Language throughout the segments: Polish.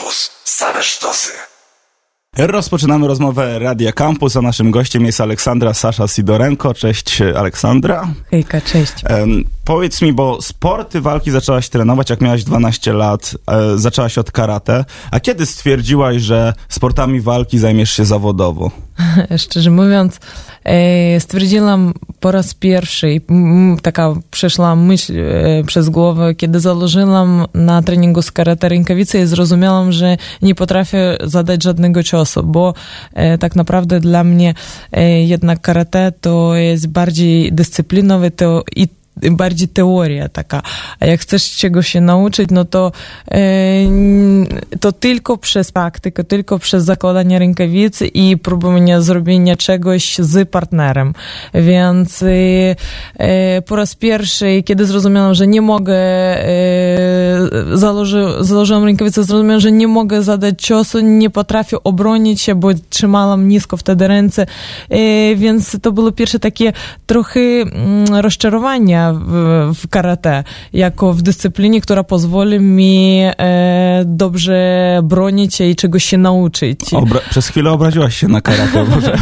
Campus. Same sztosy. Rozpoczynamy rozmowę Radia Campus, a naszym gościem jest Aleksandra Sasza Sidorenko. Cześć Aleksandra. Hejka, cześć. Um, powiedz mi, bo sporty walki zaczęłaś trenować jak miałaś 12 lat, e, zaczęłaś od karate, a kiedy stwierdziłaś, że sportami walki zajmiesz się zawodowo? Szczerze mówiąc, e, stwierdziłam po raz pierwszy, taka przeszła myśl e, przez głowę, kiedy założyłam na treningu z karate rękawice i zrozumiałam, że nie potrafię zadać żadnego ciosu, bo e, tak naprawdę dla mnie jednak karate to jest bardziej dyscyplinowe to i bardziej teoria taka. A jak chcesz czegoś się nauczyć, no to, to tylko przez praktykę, tylko przez zakładanie rękawicy i próbowanie zrobienia czegoś z partnerem. Więc po raz pierwszy, kiedy zrozumiałam, że nie mogę, założy, założyłam rękawicę, zrozumiałam, że nie mogę zadać ciosu, nie potrafię obronić się, bo trzymałam nisko wtedy ręce, więc to było pierwsze takie trochę rozczarowanie w, w karate, jako w dyscyplinie, która pozwoli mi e, dobrze bronić się i czegoś się nauczyć. Obra przez chwilę obraziłaś się na karate, może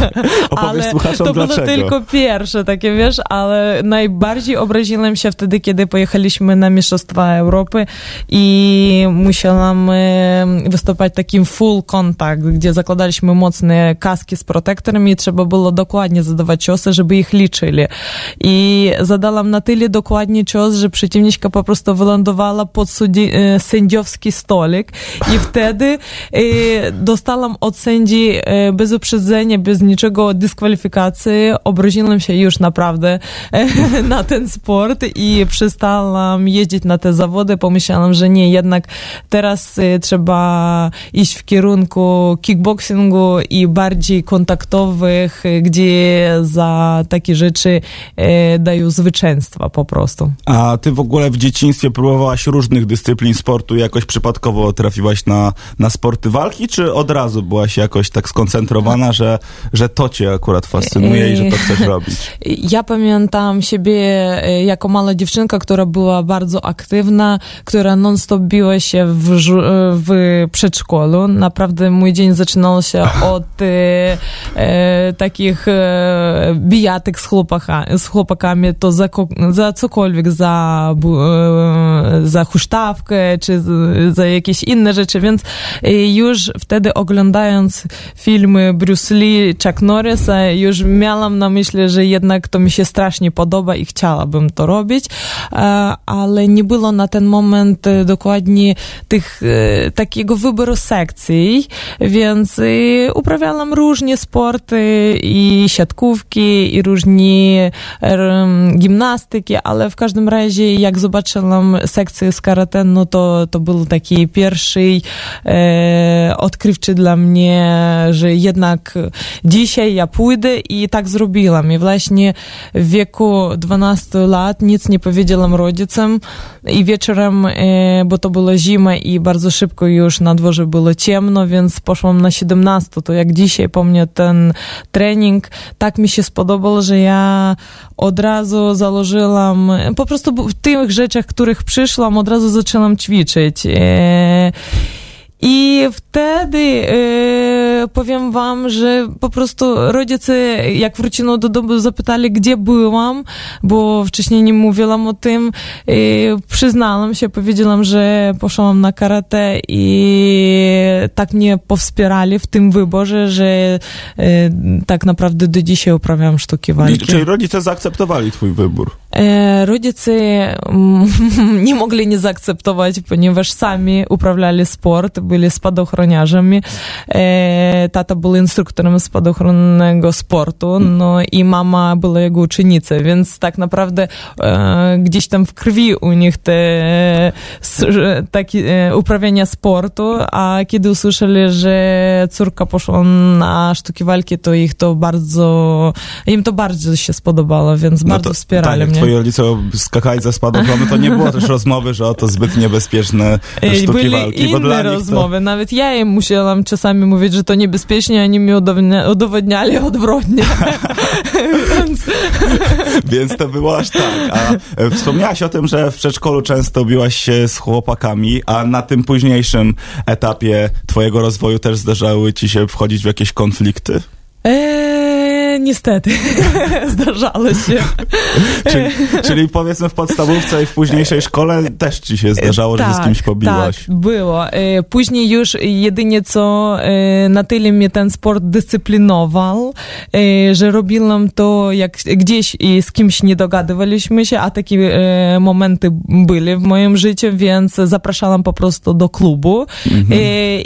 opowiedz ale słuchaczom to dlaczego. było tylko pierwsze takie, wiesz, ale najbardziej obraziłem się wtedy, kiedy pojechaliśmy na Mistrzostwa Europy i musiałam e, wystąpić takim full contact, gdzie zakładaliśmy mocne kaski z protektorem i trzeba było dokładnie zadawać ciosy, żeby ich liczyli. I zadałam na tyle dokładnie cios, że przeciwniczka po prostu wylądowała pod sudzi, e, sędziowski stolik i wtedy e, dostałam od sędzi e, bez uprzedzenia, bez niczego dyskwalifikacji. Obraziłam się już naprawdę e, na ten sport i przestałam jeździć na te zawody. Pomyślałam, że nie, jednak teraz e, trzeba iść w kierunku kickboxingu i bardziej kontaktowych, e, gdzie za takie rzeczy dają zwycięstwa po prostu. A ty w ogóle w dzieciństwie próbowałaś różnych dyscyplin sportu i jakoś przypadkowo trafiłaś na, na sporty walki, czy od razu byłaś jakoś tak skoncentrowana, że, że to cię akurat fascynuje i że to chcesz robić? Ja pamiętam siebie e, jako mała dziewczynka, która była bardzo aktywna, która non-stop biła się w, w przedszkolu. Naprawdę mój dzień zaczynał się od e, e, takich e, bijatek z, chłopaka, z chłopakami, to za, za cokolwiek, za, e, za huśtawkę, czy za jakieś inne rzeczy, więc już wtedy oglądając filmy Bruce Lee, Chuck Norrisa, już miałam na myśli, że jednak to mi się strasznie podoba i chciałabym to robić, ale nie było na ten moment dokładnie tych, takiego wyboru sekcji, więc uprawiałam różne sporty i siatkówki, i różne gimnastyki, ale w każdym razie jak zobaczyłam sekcję z karate, no to, to był taki pierwszy e, odkrywczy dla mnie, że jednak dzisiaj ja pójdę i tak zrobiłam. I właśnie w wieku 12 lat nic nie powiedziałam rodzicom i wieczorem, e, bo to była zima i bardzo szybko już na dworze było ciemno, więc poszłam na 17. To jak dzisiaj pomnę ten trening, tak mi się spodobało, że ja od razu założyłam, po prostu w tych rzeczach, których przyszłam, od razu zaczęłam ćwiczyć. E, i wtedy e, powiem wam, że po prostu rodzice, jak wróciłam do domu, zapytali, gdzie byłam, bo wcześniej nie mówiłam o tym. E, przyznałam się, powiedziałam, że poszłam na karate i tak mnie powspierali w tym wyborze, że tak naprawdę do dzisiaj uprawiam sztuki walki. Czyli rodzice zaakceptowali twój wybór? Rodzice nie mogli nie zaakceptować, ponieważ sami uprawiali sport, byli spadochroniarzami. E, tata był instruktorem spadochronnego sportu, no i mama była jego uczennicą, więc tak naprawdę e, gdzieś tam w krwi u nich te takie uprawiania sportu, a kiedy usłyszeli, że córka poszła na sztuki walki, to ich to bardzo, im to bardzo się spodobało, więc no bardzo wspierali mnie twoi rodzice skakali ze spadochronu, to nie było też rozmowy, że oto zbyt niebezpieczne sztuki Byli walki. inne bo dla rozmowy. To... Nawet ja im musiałam czasami mówić, że to niebezpiecznie, a oni mi udowodniali odwrotnie. Więc... Więc to było aż tak. A e, wspomniałaś o tym, że w przedszkolu często biłaś się z chłopakami, a na tym późniejszym etapie twojego rozwoju też zdarzały ci się wchodzić w jakieś konflikty? Eee, niestety, zdarzało się. czyli, czyli powiedzmy w podstawówce i w późniejszej szkole też ci się zdarzało, tak, że z kimś pobiłaś? Tak, było. E, później już jedynie co e, na tyle mnie ten sport dyscyplinował, e, że robiłam to jak gdzieś i z kimś nie dogadywaliśmy się, a takie momenty były w moim życiu, więc zapraszałam po prostu do klubu mhm.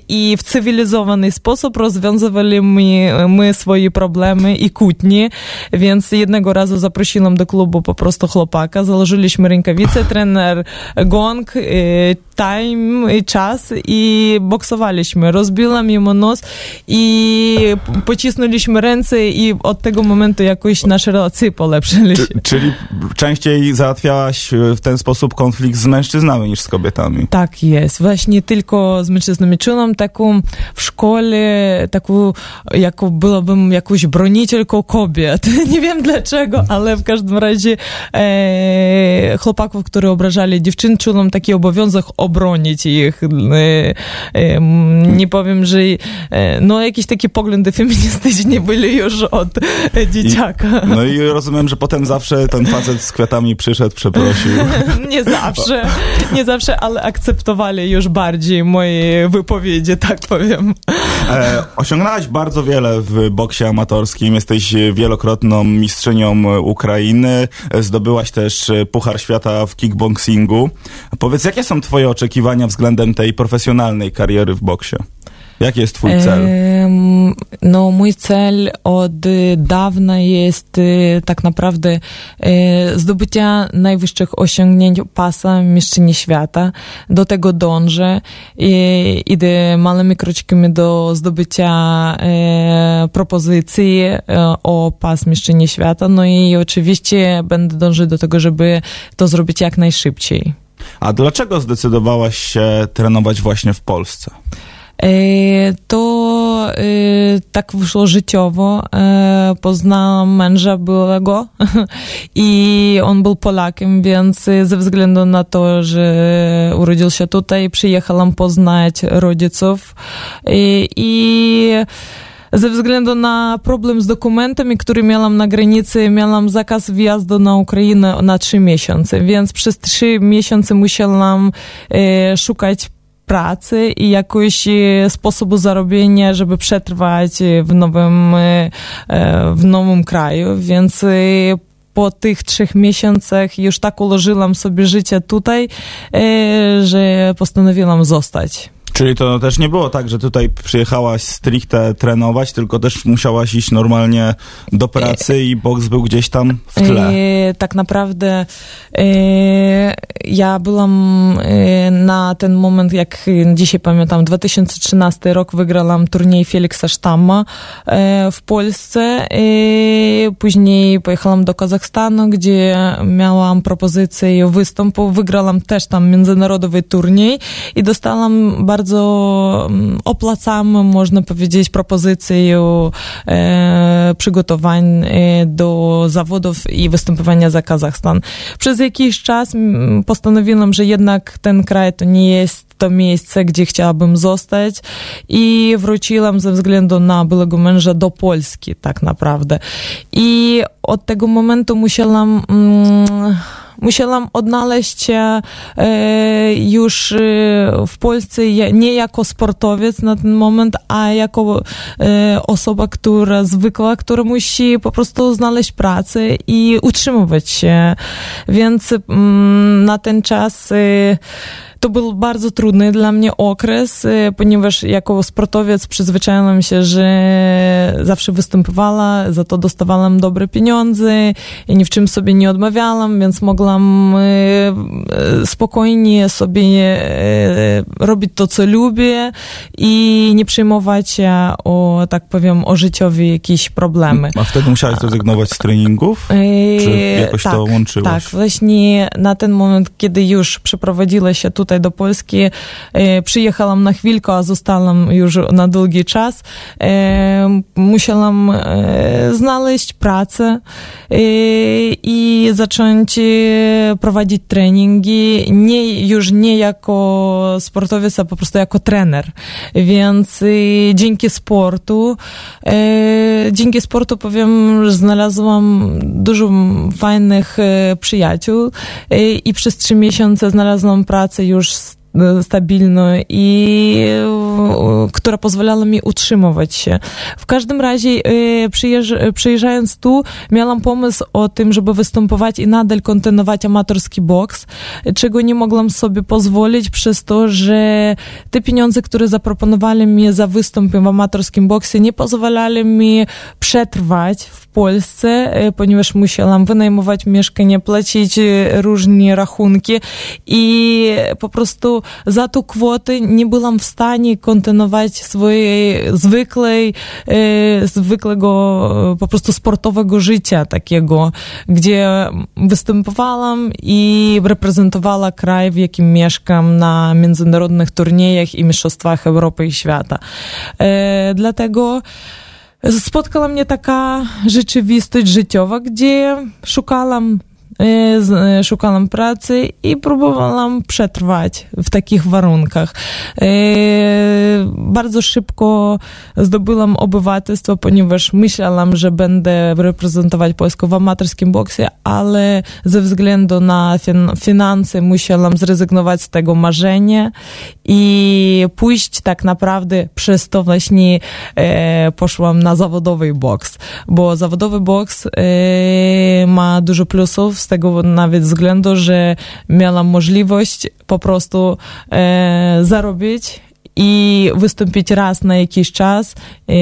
i w cywilizowany sposób rozwiązywali my, my swoje problemy i kłótnie, więc jednego razu zaprosiłam do klubu po prostu chłopaka, założyliśmy rękawice, trener gong, y, time i czas i boksowaliśmy. Rozbiłam mu nos i pocisnęliśmy ręce i od tego momentu jakoś nasze relacje polepszyły się. Czyli częściej załatwiałaś w ten sposób konflikt z mężczyznami niż z kobietami? Tak jest. Właśnie tylko z mężczyznami. Czułam taką w szkole, taką, jako byłabym jakąś bronicielką kobiet. Nie wiem dlaczego, ale w każdym razie e, chłopaków, które obrażali dziewczyn, czułam taki obowiązek obronić ich. E, e, nie powiem, że e, no jakieś takie poglądy feministyczne byli już od dzieciaka. I, no i rozumiem, że potem zawsze ten facet z kwiatami przyszedł, przeprosił. nie zawsze, nie zawsze, ale akceptowali już bardziej moje wypowiedzi, tak powiem. E, osiągnęłaś bardzo wiele w boksie amatorskim, jesteś wielokrotną mistrzynią Ukrainy, zdobyłaś też Puchar Świata w kickboxingu. Powiedz, jakie są twoje oczekiwania względem tej profesjonalnej kariery w boksie? Jaki jest twój cel? No, mój cel od dawna jest tak naprawdę zdobycia najwyższych osiągnięć pasa mistrzyni świata. Do tego dążę i idę małymi kroczkami do zdobycia propozycji o pas mistrzyni świata. No i oczywiście będę dążyć do tego, żeby to zrobić jak najszybciej. A dlaczego zdecydowałaś się trenować właśnie w Polsce? To tak wyszło życiowo. Poznałam męża byłego i on był Polakiem, więc ze względu na to, że urodził się tutaj, przyjechałam poznać rodziców i, ze względu na problem z dokumentami, który miałam na granicy, miałam zakaz wjazdu na Ukrainę na trzy miesiące, więc przez trzy miesiące musiałam e, szukać pracy i jakoś e, sposobu zarobienia, żeby przetrwać w nowym, e, e, w nowym kraju, więc po tych trzech miesiącach już tak ułożyłam sobie życie tutaj, że postanowiłam zostać. Czyli to też nie było tak, że tutaj przyjechałaś stricte trenować, tylko też musiałaś iść normalnie do pracy i boks był gdzieś tam w tle. E, tak naprawdę e, ja byłam e, na ten moment, jak dzisiaj pamiętam, 2013 rok wygrałam turniej Felixa Sztamma e, w Polsce. później pojechałam do Kazachstanu, gdzie miałam propozycję występu. Wygrałam też tam międzynarodowy turniej i dostałam bardzo bardzo mm, opłacamy, można powiedzieć, propozycję e, przygotowań e, do zawodów i występowania za Kazachstan. Przez jakiś czas postanowiłam, że jednak ten kraj to nie jest to miejsce, gdzie chciałabym zostać i wróciłam ze względu na byłego męża do Polski tak naprawdę. I od tego momentu musiałam... Mm, musiałam odnaleźć się e, już e, w Polsce nie jako sportowiec na ten moment, a jako e, osoba, która zwykła, która musi po prostu znaleźć pracę i utrzymywać się. Więc mm, na ten czas to był bardzo trudny dla mnie okres, ponieważ jako sportowiec przyzwyczaiłam się, że zawsze występowała, za to dostawałam dobre pieniądze i ni w czym sobie nie odmawiałam, więc mogłam spokojnie sobie robić to, co lubię i nie przejmować się o, tak powiem, o życiowe jakieś problemy. A wtedy musiałaś zrezygnować z treningów? Czy jakoś tak, to łączyłaś? Tak, właśnie na ten moment, kiedy już przeprowadziła się tutaj do Polski, przyjechałam na chwilkę, a zostałam już na długi czas, musiałam znaleźć pracę i zacząć prowadzić treningi, nie, już nie jako sportowiec, a po prostu jako trener. Więc dzięki sportu, dzięki sportu powiem, że znalazłam dużo fajnych przyjaciół i przez trzy miesiące znalazłam pracę już stabilną i która pozwalała mi utrzymywać się. W każdym razie przyjeżdż, przyjeżdżając tu miałam pomysł o tym, żeby występować i nadal kontynuować amatorski boks, czego nie mogłam sobie pozwolić przez to, że te pieniądze, które zaproponowali mi za występ w amatorskim boksie nie pozwalali mi przetrwać w Polsce, ponieważ musiałam wynajmować mieszkanie, płacić różne rachunki i po prostu za tą kwotę nie byłam w stanie kontynuować swojej zwykłej, zwykłego po prostu sportowego życia takiego, gdzie występowałam i reprezentowała kraj, w jakim mieszkam na międzynarodowych turniejach i mistrzostwach Europy i świata. Dlatego spotkała mnie taka rzeczywistość życiowa, gdzie szukałam szukałam pracy i próbowałam przetrwać w takich warunkach. Bardzo szybko zdobyłam obywatelstwo, ponieważ myślałam, że będę reprezentować Polskę w amatorskim boksie, ale ze względu na fin finanse musiałam zrezygnować z tego marzenia i pójść tak naprawdę przez to właśnie poszłam na zawodowy boks, bo zawodowy boks ma dużo plusów z tego nawet względu, że miałam możliwość po prostu e, zarobić i wystąpić raz na jakiś czas, e,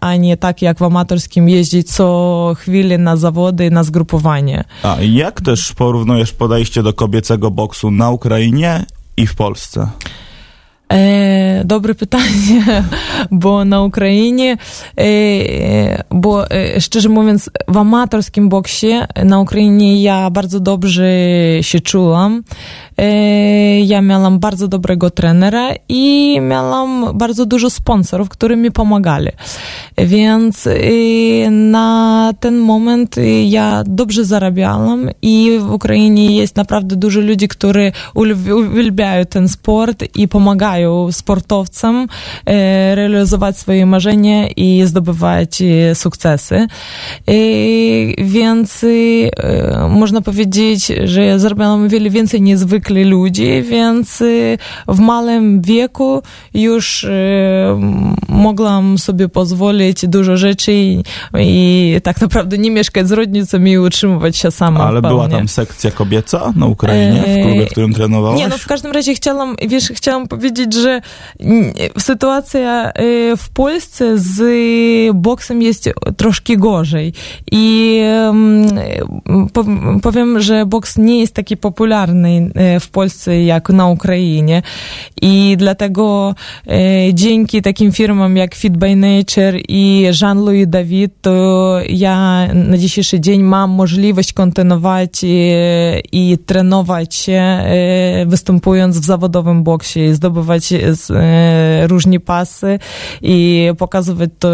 a nie tak jak w amatorskim jeździć co chwilę na zawody, na zgrupowanie. A jak też porównujesz podejście do kobiecego boksu na Ukrainie i w Polsce? E, dobre pytanie, bo na Ukrainie, e, bo e, szczerze mówiąc, w amatorskim boksie na Ukrainie ja bardzo dobrze się czułam. Ja miałam bardzo dobrego trenera i miałam bardzo dużo sponsorów, którzy mi pomagali. Więc na ten moment ja dobrze zarabiałam i w Ukrainie jest naprawdę dużo ludzi, którzy uwielbiają ten sport i pomagają sportowcom realizować swoje marzenia i zdobywać sukcesy. Więc można powiedzieć, że ja zarabiałam wiele więcej niezwykle ludzi, więc w małym wieku już mogłam sobie pozwolić dużo rzeczy i, i tak naprawdę nie mieszkać z rodzicami i utrzymywać się sama. Ale była tam sekcja kobieca na Ukrainie, w klubie, w którym trenowałaś? Nie, no w każdym razie chciałam, wiesz, chciałam powiedzieć, że sytuacja w Polsce z boksem jest troszkę gorzej i powiem, że boks nie jest taki popularny w Polsce jak na Ukrainie i dlatego dzięki takim firmom jak Fit by Nature i Jean-Louis David, to ja na dzisiejszy dzień mam możliwość kontynuować i trenować się, występując w zawodowym boksie, zdobywać różne pasy i pokazywać to,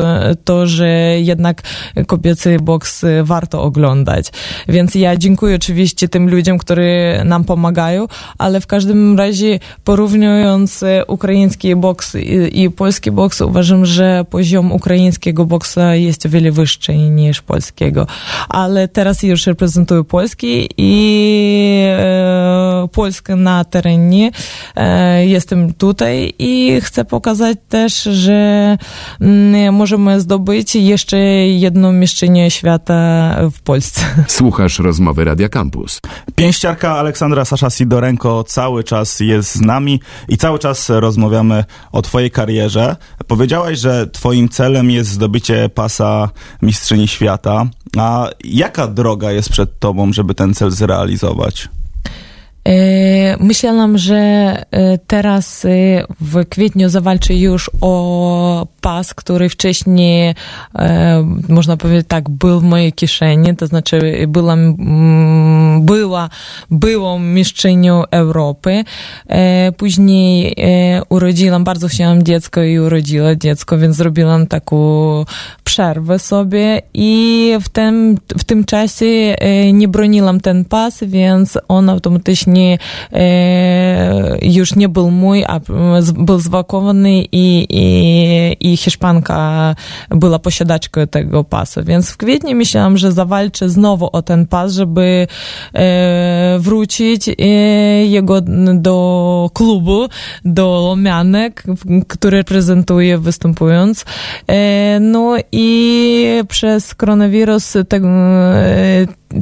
to, że jednak kobiecy boks warto oglądać. Więc ja dziękuję oczywiście tym ludziom, którzy nam pomagają, ale w każdym razie porównując ukraiński boks i, i polski boks, uważam, że poziom ukraińskiego boksa jest o wiele wyższy niż polskiego. Ale teraz już reprezentuję Polski i e, Polskę na terenie. E, jestem tutaj i chcę pokazać też, że m, możemy zdobyć jeszcze jedno mieszczenie świata w Polsce. Słuchasz rozmowy Radia Campus. Pięściarka Aleksandra Sasza Sidora Fedorenko cały czas jest z nami i cały czas rozmawiamy o twojej karierze. Powiedziałaś, że twoim celem jest zdobycie pasa mistrzyni świata. A jaka droga jest przed tobą, żeby ten cel zrealizować? Myślałam, że teraz w kwietniu zawalczę już o pas, który wcześniej, można powiedzieć tak, był w mojej kieszeni, to znaczy byłam, była, byłą mistrzynią Europy. Później urodziłam, bardzo chciałam dziecko i urodziła dziecko, więc zrobiłam taką przerwę sobie i w tym, w tym czasie nie broniłam ten pas, więc on automatycznie nie, już nie był mój, a był zwakowany i, i, i Hiszpanka była posiadaczką tego pasu. Więc w kwietniu myślałam, że zawalczę znowu o ten pas, żeby wrócić jego do klubu, do Lomianek, który reprezentuje występując. No i przez koronawirus te,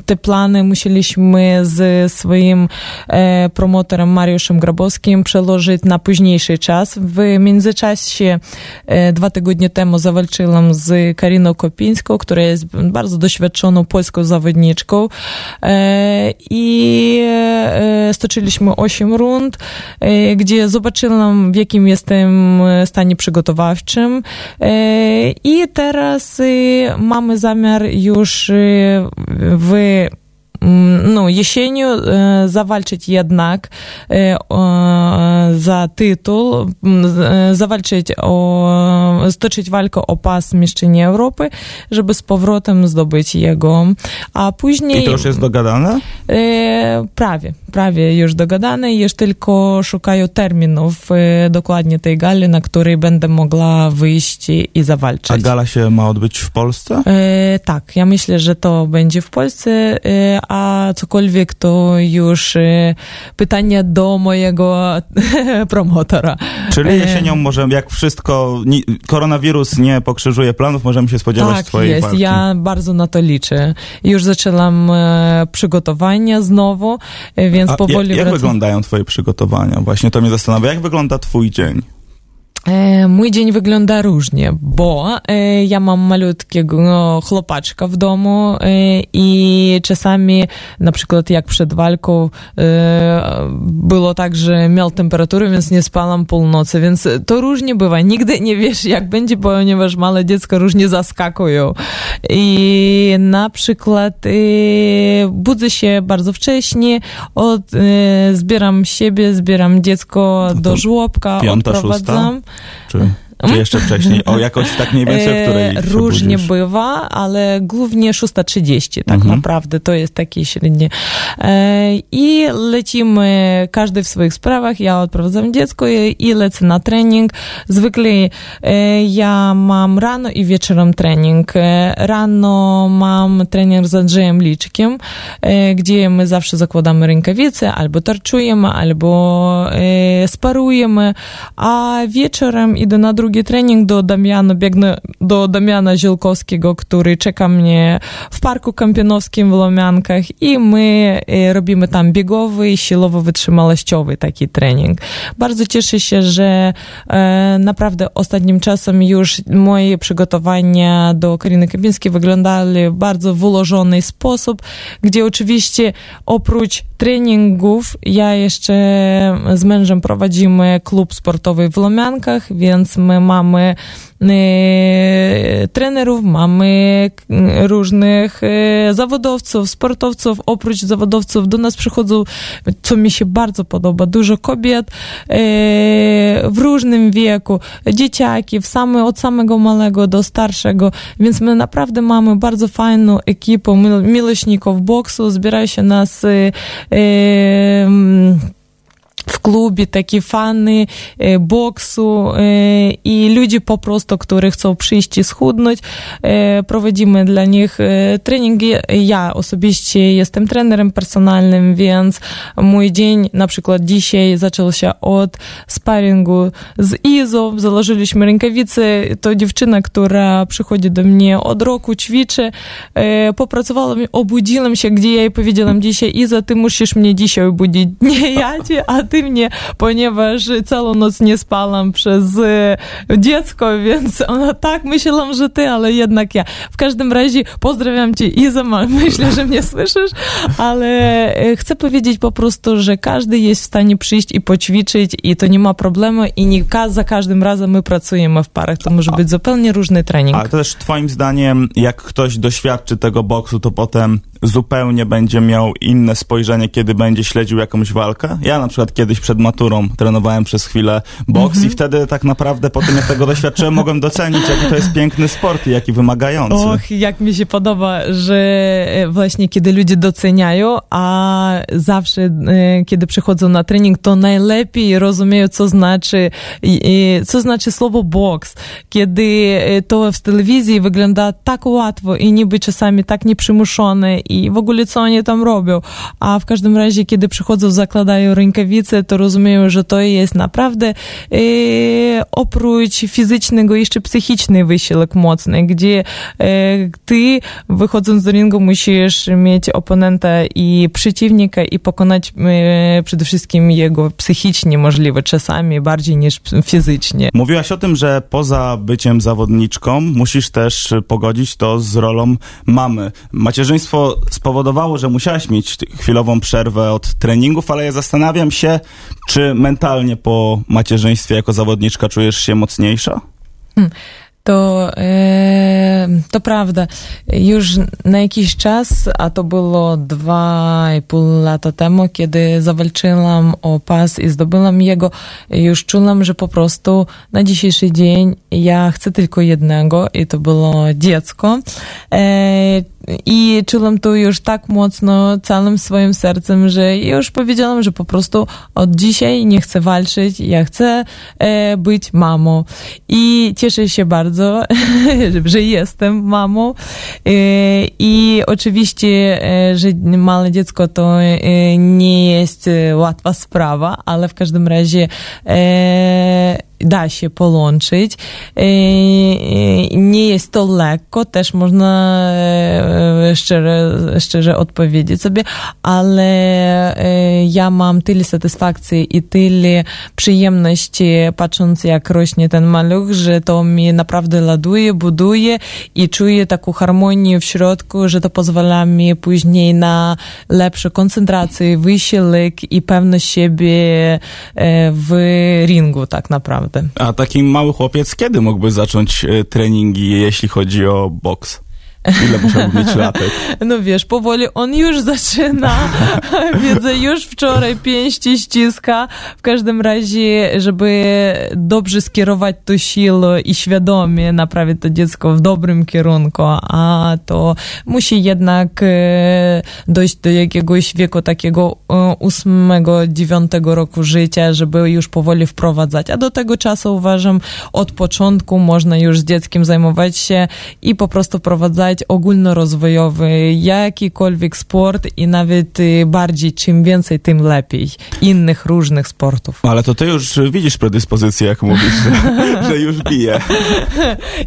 te plany musieliśmy z swoim e, promotorem Mariuszem Grabowskim przełożyć na późniejszy czas. W międzyczasie e, dwa tygodnie temu zawalczyłam z Kariną Kopińską, która jest bardzo doświadczoną polską zawodniczką e, i e, stoczyliśmy 8 rund, e, gdzie zobaczyłam w jakim jestem stanie przygotowawczym e, i teraz mamy zamiar już w れ、ну, jesienią zawalczyć jednak za tytuł, zawalczyć o, stoczyć walkę o pas mistrzyni Europy, żeby z powrotem zdobyć jego, a później... I to już jest dogadane? Prawie, prawie już dogadane, już tylko szukają terminów dokładnie tej gali, na której będę mogła wyjść i zawalczyć. A gala się ma odbyć w Polsce? Tak, ja myślę, że to będzie w Polsce, a cokolwiek to już pytanie do mojego promotora. Czyli jesienią możemy, jak wszystko, koronawirus nie pokrzyżuje planów, możemy się spodziewać tak, twojej jest. walki. ja bardzo na to liczę. Już zaczęłam przygotowania znowu, więc A powoli... Jak, jak wracam. wyglądają twoje przygotowania? Właśnie to mnie zastanawia. Jak wygląda twój dzień? Mój dzień wygląda różnie, bo ja mam malutkiego chłopaczka w domu i czasami, na przykład jak przed walką, było tak, że miał temperaturę, więc nie spałam północy, więc to różnie bywa. Nigdy nie wiesz, jak będzie, ponieważ małe dziecko różnie zaskakują. I na przykład budzę się bardzo wcześnie, od, zbieram siebie, zbieram dziecko do żłobka, piąta, odprowadzam. Czy, czy jeszcze wcześniej? O jakoś tak mniej więcej, o której się Różnie budzisz? bywa, ale głównie 6.30 tak Mhm. naprawdę, to jest takie średnie. E, I lecimy każdy w swoich sprawach, ja odprowadzam dziecko i, lecę na trening. Zwykle e, ja mam rano i wieczorem trening. E, Rano mam trening z Andrzejem Liczkiem, e, gdzie my zawsze zakładamy rękawice, albo tarczujemy, albo e, sparujemy, a wieczorem idę na drugi trening do Damiana, biegnę do Damiana Zielkowskiego, który czeka mnie w Parku Kąpianowskim w Lomiankach i my e, robimy tam biegowy i siłowo-wytrzymałościowy taki trening. Bardzo cieszę się, że e, naprawdę ostatnim czasem już moje przygotowania do Kariny Kapińskiej wyglądały w bardzo wyłożony sposób, gdzie oczywiście oprócz treningów ja jeszcze z mężem prowadzimy klub sportowy w Lomiankach, więc my mamy e, trenerów, mamy k- różnych e, zawodowców, sportowców. Oprócz zawodowców do nas przychodzą, co mi się bardzo podoba, dużo kobiet w różnym wieku, dzieciaki, same, od samego małego do starszego, więc my naprawdę mamy bardzo fajną ekipę miłośników boksu, zbiera się nas w klubie, takie fany e, boksu e, i ludzie po prostu, którzy chcą przyjść i schudnąć, e, prowadzimy dla nich e, treningi. Ja osobiście jestem trenerem personalnym, więc mój dzień, na przykład dzisiaj zaczął się od sparingu z Izo, założyliśmy rękawice, to dziewczyna, która przychodzi do mnie od roku, ćwiczy, e, popracowała, obudziłam się, gdzie ja jej powiedziałam dzisiaj, Iza, ty musisz mnie dzisiaj obudzić, nie ja cię, a ty mnie, ponieważ całą noc nie spałam przez e, dziecko, więc ona tak myślałam, że ty, ale jednak ja. W każdym razie pozdrawiam cię, Iza, myślę, że mnie słyszysz, ale e, chcę powiedzieć po prostu, że każdy jest w stanie przyjść i poćwiczyć i to nie ma problemu i nie za każdym razem my pracujemy w parach, to może być zupełnie różny trening. Ale też twoim zdaniem, jak ktoś doświadczy tego boksu, to potem zupełnie będzie miał inne spojrzenie, kiedy będzie śledził jakąś walkę. Ja na przykład kiedyś przed maturą trenowałem przez chwilę boks mm -hmm. i wtedy tak naprawdę po tym, jak tego doświadczyłem, mogłem docenić, jaki to jest piękny sport i jaki wymagający. Och, jak mi się podoba, że właśnie kiedy ludzie doceniają, a zawsze e, kiedy przychodzą na trening, to najlepiej rozumieją, co znaczy, co znaczy słowo boks. Kiedy e, to w telewizji wygląda tak łatwo i niby czasami tak nieprzymuszone i w ogóle co oni tam robią. A w każdym razie, kiedy przychodzą, zakładają rękawice, to rozumieją, że to jest naprawdę e, oprócz fizycznego jeszcze psychiczny wysiłek mocny, gdzie e, ty wychodząc do ringu musisz mieć oponenta i przeciwnika i pokonać e, przede wszystkim jego psychicznie możliwe, czasami bardziej niż fizycznie. Mówiłaś o tym, że poza byciem zawodniczką musisz też pogodzić to z rolą mamy. Macierzyństwo spowodowało, że musiałaś mieć chwilową przerwę od treningów, ale ja zastanawiam się, czy mentalnie po macierzyństwie jako zawodniczka czujesz się mocniejsza? Hmm to, e, to prawda. Już na jakiś czas, a to było dwa i pół lata temu, kiedy zawalczyłam o pas i zdobyłam jego, już czułam, że po prostu na dzisiejszy dzień ja chcę tylko jednego i to było dziecko. E, i czułam to już tak mocno całym swoim sercem, że już powiedziałam, że po prostu od dzisiaj nie chcę walczyć, ja chcę e, być mamą. I cieszę się bardzo, że jestem mamą. E, I oczywiście, e, że małe dziecko to e, nie jest łatwa sprawa, ale w każdym razie da się połączyć. Nie jest to lekko, też można szczerze, szczerze odpowiedzieć sobie, ale ja mam tyle satysfakcji i tyle przyjemności patrząc jak rośnie ten maluch, że to mnie naprawdę ładuje, buduje i czuję taką harmonię w środku, że to pozwala mi później na lepszą koncentrację, wysiłek i pewność siebie w ringu tak naprawdę A taki mały chłopiec kiedy mógłby zacząć e, treningi, jeśli chodzi o boks? Ile musiałby mieć latek? No wiesz, powoli on już zaczyna. Widzę, już wczoraj pięści ściska. W każdym razie, żeby dobrze skierować to siłę i świadomie naprawić to dziecko w dobrym kierunku, a to musi jednak e, dojść do jakiegoś wieku takiego e, ósmego, dziewiątego roku życia, żeby już powoli wprowadzać. A do tego czasu uważam, od początku można już z dzieckiem zajmować się i po prostu wprowadzać ogólnorozwojowy, jakikolwiek sport i nawet y, bardziej, czym więcej, tym lepiej. Innych różnych sportów. Ale to ty już widzisz predyspozycję, jak mówisz, że, że już bije.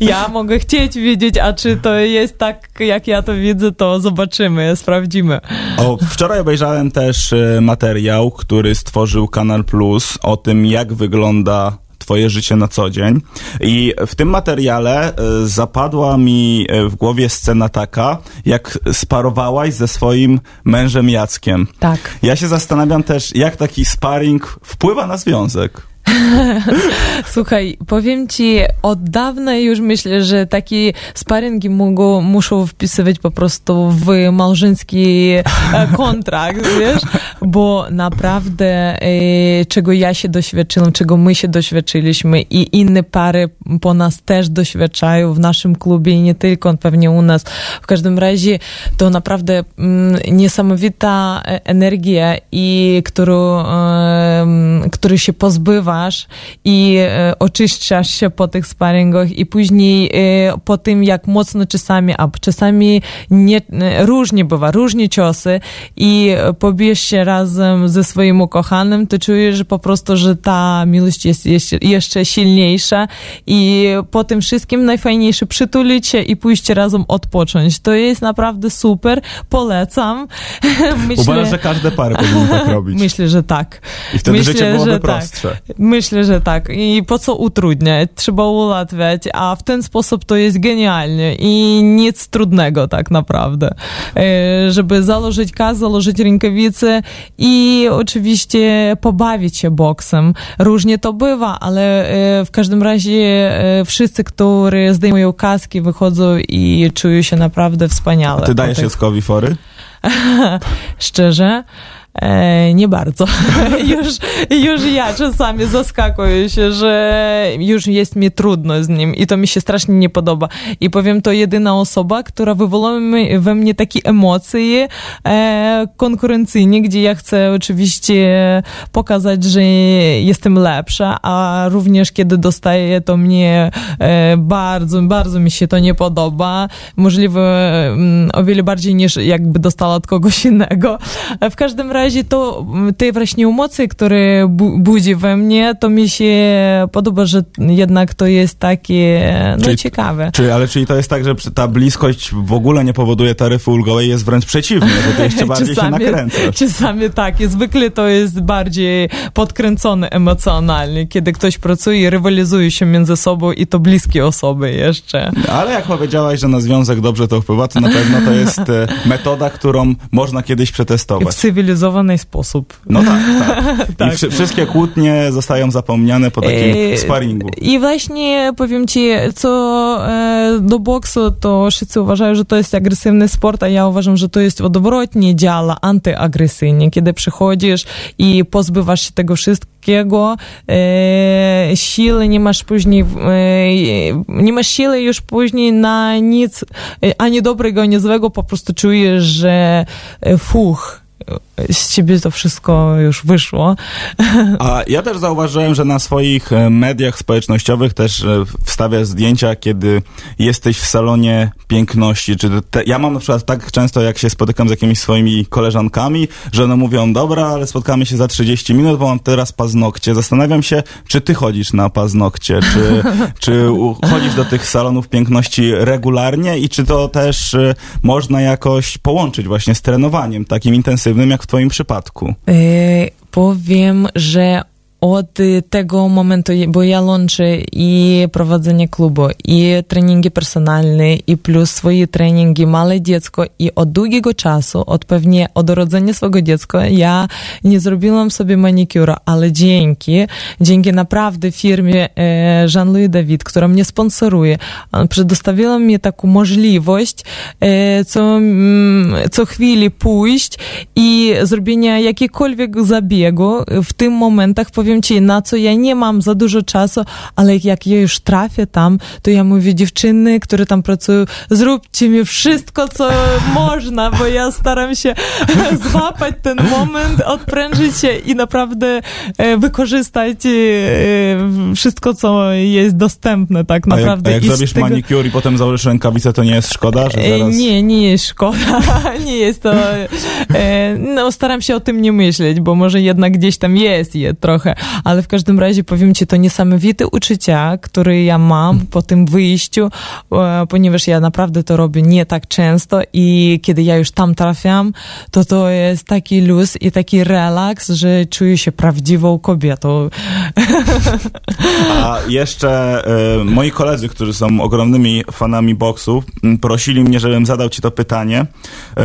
Ja mogę chcieć widzieć, a czy to jest tak, jak ja to widzę, to zobaczymy, sprawdzimy. O, wczoraj obejrzałem też y, materiał, który stworzył Kanal Plus o tym, jak wygląda twoje życie na co dzień. I w tym materiale e, zapadła mi e, w głowie scena taka, jak sparowałaś ze swoim mężem Jackiem. Tak. Ja się zastanawiam też, jak taki sparring wpływa na związek. Słuchaj, powiem ci, od dawna już myślę, że takie sparingi mogą, muszą wpisywać po prostu w małżeński e, kontrakt, wiesz, bo naprawdę e, czego ja się doświadczyłam, czego my się doświadczyliśmy i inne pary po nas też doświadczają w naszym klubie i nie tylko, pewnie u nas. W każdym razie to naprawdę mm, niesamowita e, energia i którą, e, który się i e, oczyszczasz się po tych sparingach i później e, po tym, jak mocno czasami, a czasami nie, e, różnie bywa, różnie ciosy i pobijesz się razem ze swoim ukochanym, to czujesz że po prostu, że ta miłość jest jeszcze, jeszcze silniejsza i po tym wszystkim najfajniejsze przytulić się i pójść razem odpocząć. To jest naprawdę super, polecam. Myślę, Uważasz, że każde pary powinny tak robić. Myślę, że tak. I wtedy Myślę, życie byłoby prostsze. Tak. Myślę, że tak. I po co utrudniać? Trzeba ułatwiać, a w ten sposób to jest genialnie i nic trudnego tak naprawdę. E, żeby założyć kas, założyć rękawice i oczywiście pobawić się boksem. Różnie to bywa, ale e, w każdym razie e, wszyscy, którzy zdejmują kaski, wychodzą i czują się naprawdę wspaniale. A ty dajesz Jackowi fory? Szczerze? E, nie bardzo. już, już ja czasami zaskakuję się, że już jest mi trudno z nim i to mi się strasznie nie podoba. I powiem, to jedyna osoba, która wywołała we mnie takie emocje e, konkurencyjne, gdzie ja chcę oczywiście pokazać, że jestem lepsza, a również kiedy dostaję, to mnie e, bardzo, bardzo mi się to nie podoba. Możliwe mm, o wiele bardziej niż jakby dostała od kogoś innego. W każdym razie razie to te właśnie emocje, które bu budzi we mnie, to mi się podoba, że jednak to jest takie no, czyli, ciekawe. Czyli, ale czyli to jest tak, że ta bliskość w ogóle nie powoduje taryfy ulgowej, jest wręcz przeciwnie, bo to jeszcze bardziej czasami, się nakręca. Czasami tak, i zwykle to jest bardziej podkręcone emocjonalnie, kiedy ktoś pracuje i rywalizuje się między sobą i to bliskie osoby jeszcze. Ale jak powiedziałaś, że na związek dobrze to wpływa, to na pewno to jest e, metoda, którą można kiedyś przetestować. w cywilizowany sposób. No tak, tak. tak. I wszy wszystkie kłótnie zostają zapomniane po takim e, sparingu. I właśnie powiem ci, co e, do boksu, to wszyscy uważają, że to jest agresywny sport, a ja uważam, że to jest odwrotnie działa, antyagresyjnie, kiedy przychodzisz i pozbywasz się tego wszystkiego, e, siły nie masz później, e, nie masz siły już później na nic, e, ani dobrego, ani złego, po prostu czujesz, że e, fuch, z ciebie to wszystko już wyszło. A ja też zauważyłem, że na swoich e, mediach społecznościowych też e, wstawiasz zdjęcia, kiedy jesteś w salonie piękności. Czy te, ja mam na przykład tak często, jak się spotykam z jakimiś swoimi koleżankami, że one mówią, dobra, ale spotkamy się za 30 minut, bo mam teraz paznokcie. Zastanawiam się, czy ty chodzisz na paznokcie, czy, czy chodzisz do tych salonów piękności regularnie i czy to też e, można jakoś połączyć właśnie z trenowaniem takim intensywnym, jak w twoim przypadku? powiem, że od tego momentu, bo ja łączę i prowadzenie klubu, i treningi personalne, i plus swoje treningi, małe dziecko i od długiego czasu, od pewnie od urodzenia swojego dziecka, ja nie zrobiłam sobie manikura, ale dzięki, dzięki naprawdę firmie Jean-Louis David, która mnie sponsoruje, przedostawiła mi taką możliwość co, co chwili pójść i zrobienia jakiegokolwiek zabiegu w tym momentach, powiem powiem ci, na co ja nie mam za dużo czasu, ale jak ja już trafię tam, to ja mówię, dziewczyny, które tam pracują, zróbcie mi wszystko, co można, bo ja staram się złapać ten moment, odprężyć się i naprawdę e, wykorzystać e, wszystko, co jest dostępne, tak naprawdę. A jak, a jak zrobisz tego... i potem założysz rękawice, to nie jest szkoda, że e, zaraz... Nie, nie jest szkoda, nie jest to... No, staram się o tym nie myśleć, bo może jednak gdzieś tam jest je trochę, ale w każdym razie powiem ci, to niesamowite uczucia, które ja mam po tym wyjściu, e, ponieważ ja naprawdę to robię nie tak często i kiedy ja już tam trafiam, to to jest taki luz i taki relaks, że czuję się prawdziwą kobietą. A jeszcze y, moi koledzy, którzy są ogromnymi fanami boksu, prosili mnie, żebym zadał ci to pytanie.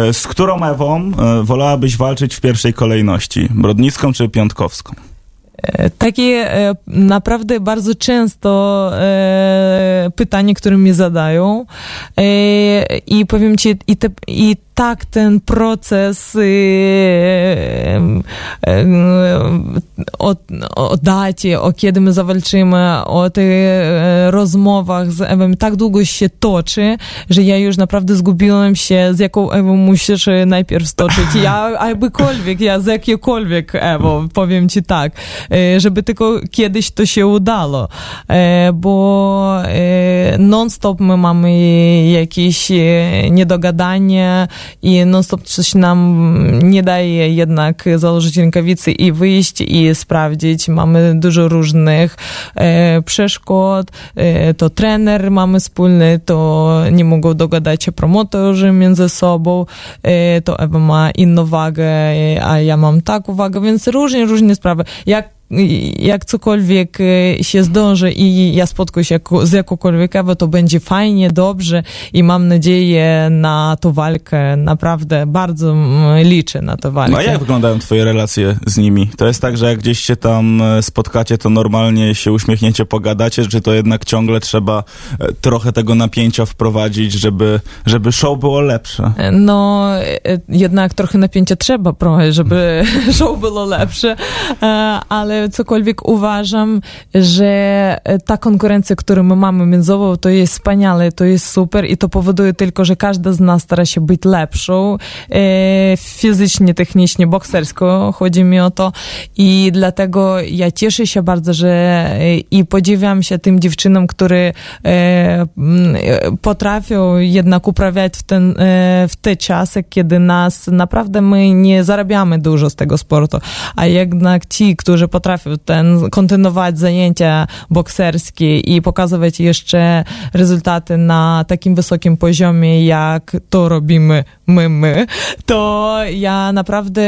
Y, z którą Ewą wolałabyś walczyć w pierwszej kolejności? Brodnicką czy Piątkowską? Takie naprawdę bardzo często pytanie, które mi zadają i powiem ci, i, te, i tak ten proces o, o dacie, o kiedy my zawalczymy, o tych rozmowach z Ewą tak długo się toczy, że ja już naprawdę zgubiłem się, z jaką Ewą musisz najpierw stoczyć. Ja abykolwiek, ja z jakiejkolwiek Ewą, powiem ci tak, żeby tylko kiedyś to się udało, bo non-stop my mamy jakieś niedogadanie, i non-stop coś nam nie daje jednak założyć rękawicy i wyjść i sprawdzić. Mamy dużo różnych e, przeszkód, e, to trener mamy wspólny, to nie mogą dogadać się promotorzy między sobą, e, to Ewa ma inną wagę, a ja mam taką wagę, więc różnie, różne sprawy. Jak jak cokolwiek e, się zdąży i ja spotkam się z jakąkolwiek to będzie fajnie, dobrze i mam nadzieję na tą walkę. Naprawdę bardzo liczę na tę walkę. No a jak wyglądają twoje relacje z nimi? To jest tak, że jak gdzieś się tam e, spotkacie, to normalnie się uśmiechniecie, pogadacie, czy to jednak ciągle trzeba e, trochę tego napięcia wprowadzić, żeby, żeby show było lepsze? No, jednak trochę napięcia trzeba, żeby show było lepsze, ale cokolwiek uważam, że ta konkurencja, którą my mamy między sobą, to jest wspaniale, to jest super i to powoduje tylko, że każda z nas stara się być lepszą e, fizycznie, technicznie, boksersko, chodzi mi o to i dlatego ja cieszę się bardzo, że e, i podziwiam się tym dziewczynom, które e, potrafią jednak uprawiać w, ten, w te czasy, kiedy nas naprawdę my nie zarabiamy dużo z tego sportu, a jednak ci, którzy potrafią potrafił ten, kontynuować zajęcia bokserskie i pokazywać jeszcze rezultaty na takim wysokim poziomie, jak to robimy my, my, to ja naprawdę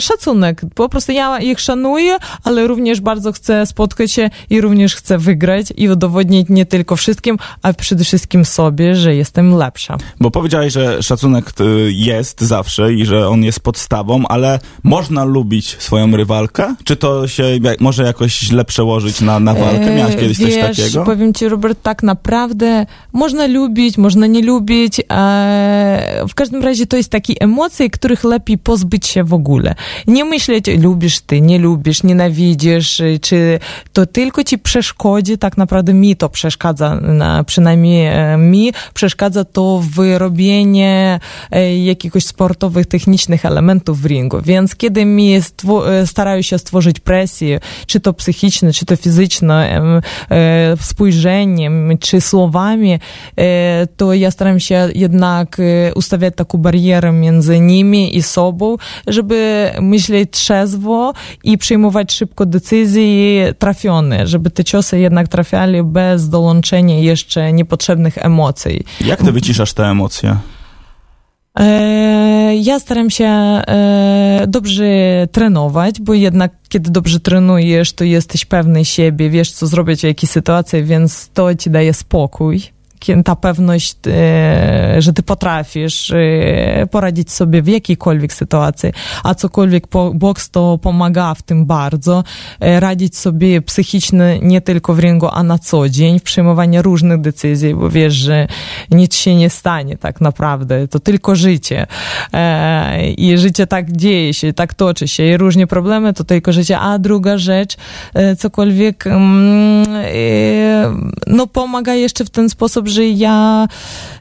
szacunek, po prostu ja ich szanuję, ale również bardzo chcę spotkać się i również chcę wygrać i udowodnić nie tylko wszystkim, a przede wszystkim sobie, że jestem lepsza. Bo powiedziałeś, że szacunek y, jest zawsze i że on jest podstawą, ale można lubić swoją rywalkę? Czy to się może jakoś źle przełożyć na, na walkę? Miałaś e, kiedyś Wiesz, coś takiego? powiem ci, Robert, tak naprawdę można lubić, można nie lubić. w każdym razie to jest takie emocje, których lepiej pozbyć się w ogóle. Nie myśleć, lubisz ty, nie lubisz, nienawidzisz, czy to tylko ci przeszkodzi, tak naprawdę mi to przeszkadza, przynajmniej e, mi przeszkadza to w robienie e, jakiegoś sportowych, technicznych elementów w ringu. Więc kiedy mi starają się stworzyć presję, czy to psychiczne, czy to fizyczne, e, spojrzeniem, czy słowami, e, to ja staram się jednak e, ustawiać taką barierę między nimi i sobą, żeby myśleć trzezwo i przyjmować szybko decyzje trafione, żeby te ciosy jednak trafiali bez dołączenia jeszcze niepotrzebnych emocji. Jak ty wyciszasz te emocje? Ja staram się dobrze trenować, bo jednak kiedy dobrze trenujesz, to jesteś pewny siebie, wiesz co zrobić w jakiej sytuacji, więc to ci daje spokój ta pewność, e, że ty potrafisz e, poradzić sobie w jakiejkolwiek sytuacji, a cokolwiek boks to pomaga w tym bardzo, e, radzić sobie psychicznie nie tylko w ringu, a na co dzień, w przyjmowaniu różnych decyzji, bo wiesz, że nic się nie stanie tak naprawdę, to tylko życie. I życie tak dzieje się, tak toczy się i różne problemy to tylko życie, a druga rzecz, cokolwiek mm, no pomaga jeszcze w ten sposób, że ja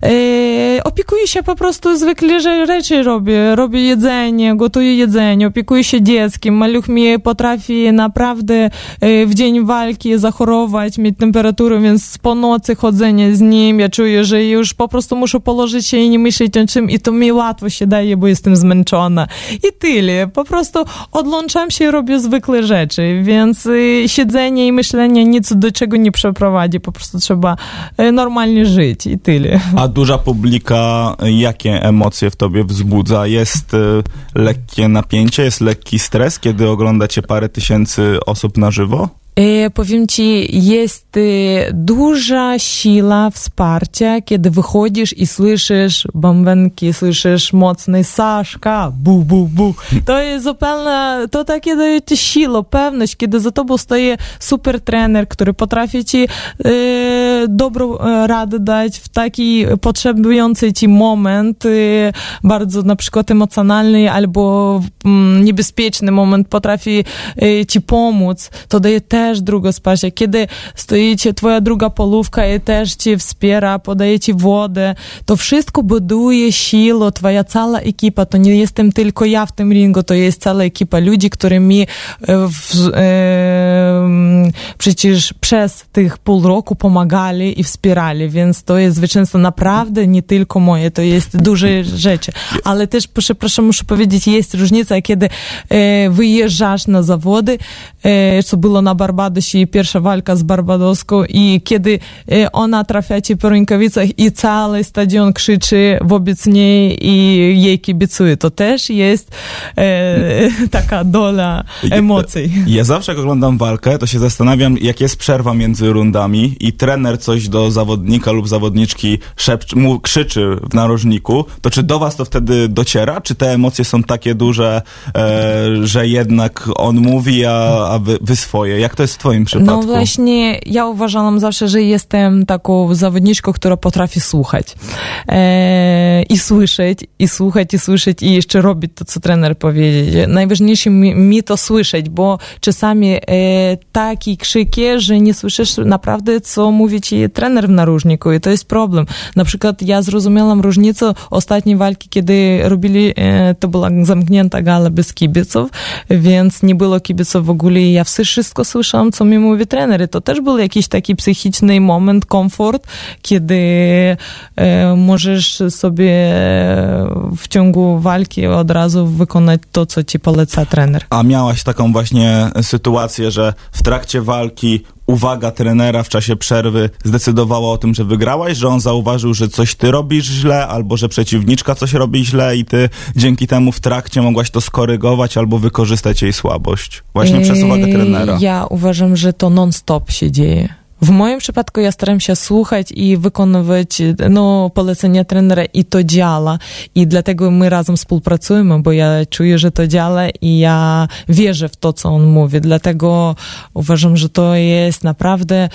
e, opiekuję się po prostu zwykle rzeczy robię. Robię jedzenie, gotuję jedzenie, opiekuję się dzieckiem. Maluch mi potrafi naprawdę e, w dzień walki zachorować, mieć temperaturę, więc po nocy chodzenie z nim, ja czuję, że już po prostu muszę położyć się i nie myśleć o czym i to mi łatwo się daje, bo jestem zmęczona. I tyle. Po prostu odłączam się i robię zwykle rzeczy, więc e, siedzenie i myślenie nic do czego nie przeprowadzi. Po prostu trzeba normalnie żyć i tyle. A duża publika, jakie emocje w tobie wzbudza? Jest y, lekkie napięcie, jest lekki stres, kiedy oglądacie parę tysięcy osób na żywo? E, powiem ci, jest e, duża siła wsparcia, kiedy wychodzisz i słyszysz bębenki, słyszysz mocny Saszka, bu, bu, bu. To jest zupełnie, to takie daje ci siłę, pewność, kiedy za tobą stoi super trener, który potrafi ci e, dobrą e, radę dać w taki potrzebujący ci moment, e, bardzo na przykład emocjonalny albo mm, niebezpieczny moment potrafi e, ci pomóc. To daje też drugie wsparcie. Kiedy stoicie, twoja druga polówka i też ci wspiera, podaje ci wodę, to wszystko buduje siłę, twoja cała ekipa, to nie jestem tylko ja w tym ringu, to jest cała ekipa ludzi, którymi e, w, e, przecież przez tych pół roku pomagali i wspierali, więc to jest zwycięstwo naprawdę nie tylko moje, to jest duże rzeczy. Ale też, przepraszam, muszę powiedzieć, jest różnica, kiedy e, wyjeżdżasz na zawody, e, co było na Barbadosie, pierwsza walka z Barbadoską i kiedy e, ona trafia po rękawicach i cały stadion krzyczy wobec niej i jej kibicuje, to też jest e, taka dola emocji. Ja zawsze jak oglądam walkę, to się zastanawiam, jak jest przerwa między rundami i trener coś do zawodnika lub zawodniczki szepczy, mu krzyczy w narożniku, to czy do was to wtedy dociera? Czy te emocje są takie duże, e, że jednak on mówi, a, a wy, wy swoje? Jak to jest w twoim przypadku? No właśnie, ja uważałam zawsze, że jestem taką zawodniczką, która potrafi słuchać. E, I słyszeć, i słuchać, i słyszeć, i jeszcze robić to, co trener powiedzie. Najważniejsze mi, mi to słyszeć, bo czasami e, taki krzyki, że nie słyszysz naprawdę, co mówi ci trener w narożniku i to jest problem. Na przykład ja zrozumiałam różnicę ostatniej walki, kiedy robili, e, to była zamknięta gala bez kibiców, więc nie było kibiców w ogóle i ja wszystko słyszałam, co mi mówi trener to też był jakiś taki psychiczny moment, komfort, kiedy e, możesz sobie w ciągu walki od razu wykonać to, co ci poleca trener. A miałaś taką właśnie sytuację, że w trakcie walki uwaga trenera w czasie przerwy zdecydowała o tym, że wygrałaś, że on zauważył, że coś ty robisz źle, albo że przeciwniczka coś robi źle i ty dzięki temu w trakcie mogłaś to skorygować albo wykorzystać jej słabość. Właśnie przez uwagę trenera. Ja uważam, że to non-stop się dzieje. W moim przypadku ja staram się słuchać i wykonywać no, polecenia trenera i to działa. I dlatego my razem współpracujemy, bo ja czuję, że to działa i ja wierzę w to, co on mówi. Dlatego uważam, że to jest naprawdę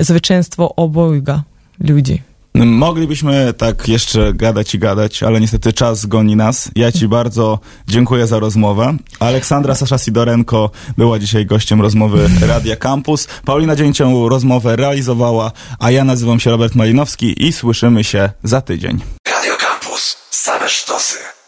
zwycięstwo obojga ludzi. Moglibyśmy tak jeszcze gadać i gadać, ale niestety czas goni nas. Ja Ci bardzo dziękuję za rozmowę. Aleksandra Sasza Sidorenko była dzisiaj gościem rozmowy Radia Campus. Paulina Dzięcią rozmowę realizowała, a ja nazywam się Robert Malinowski i słyszymy się za tydzień. Radio Campus. Same sztosy.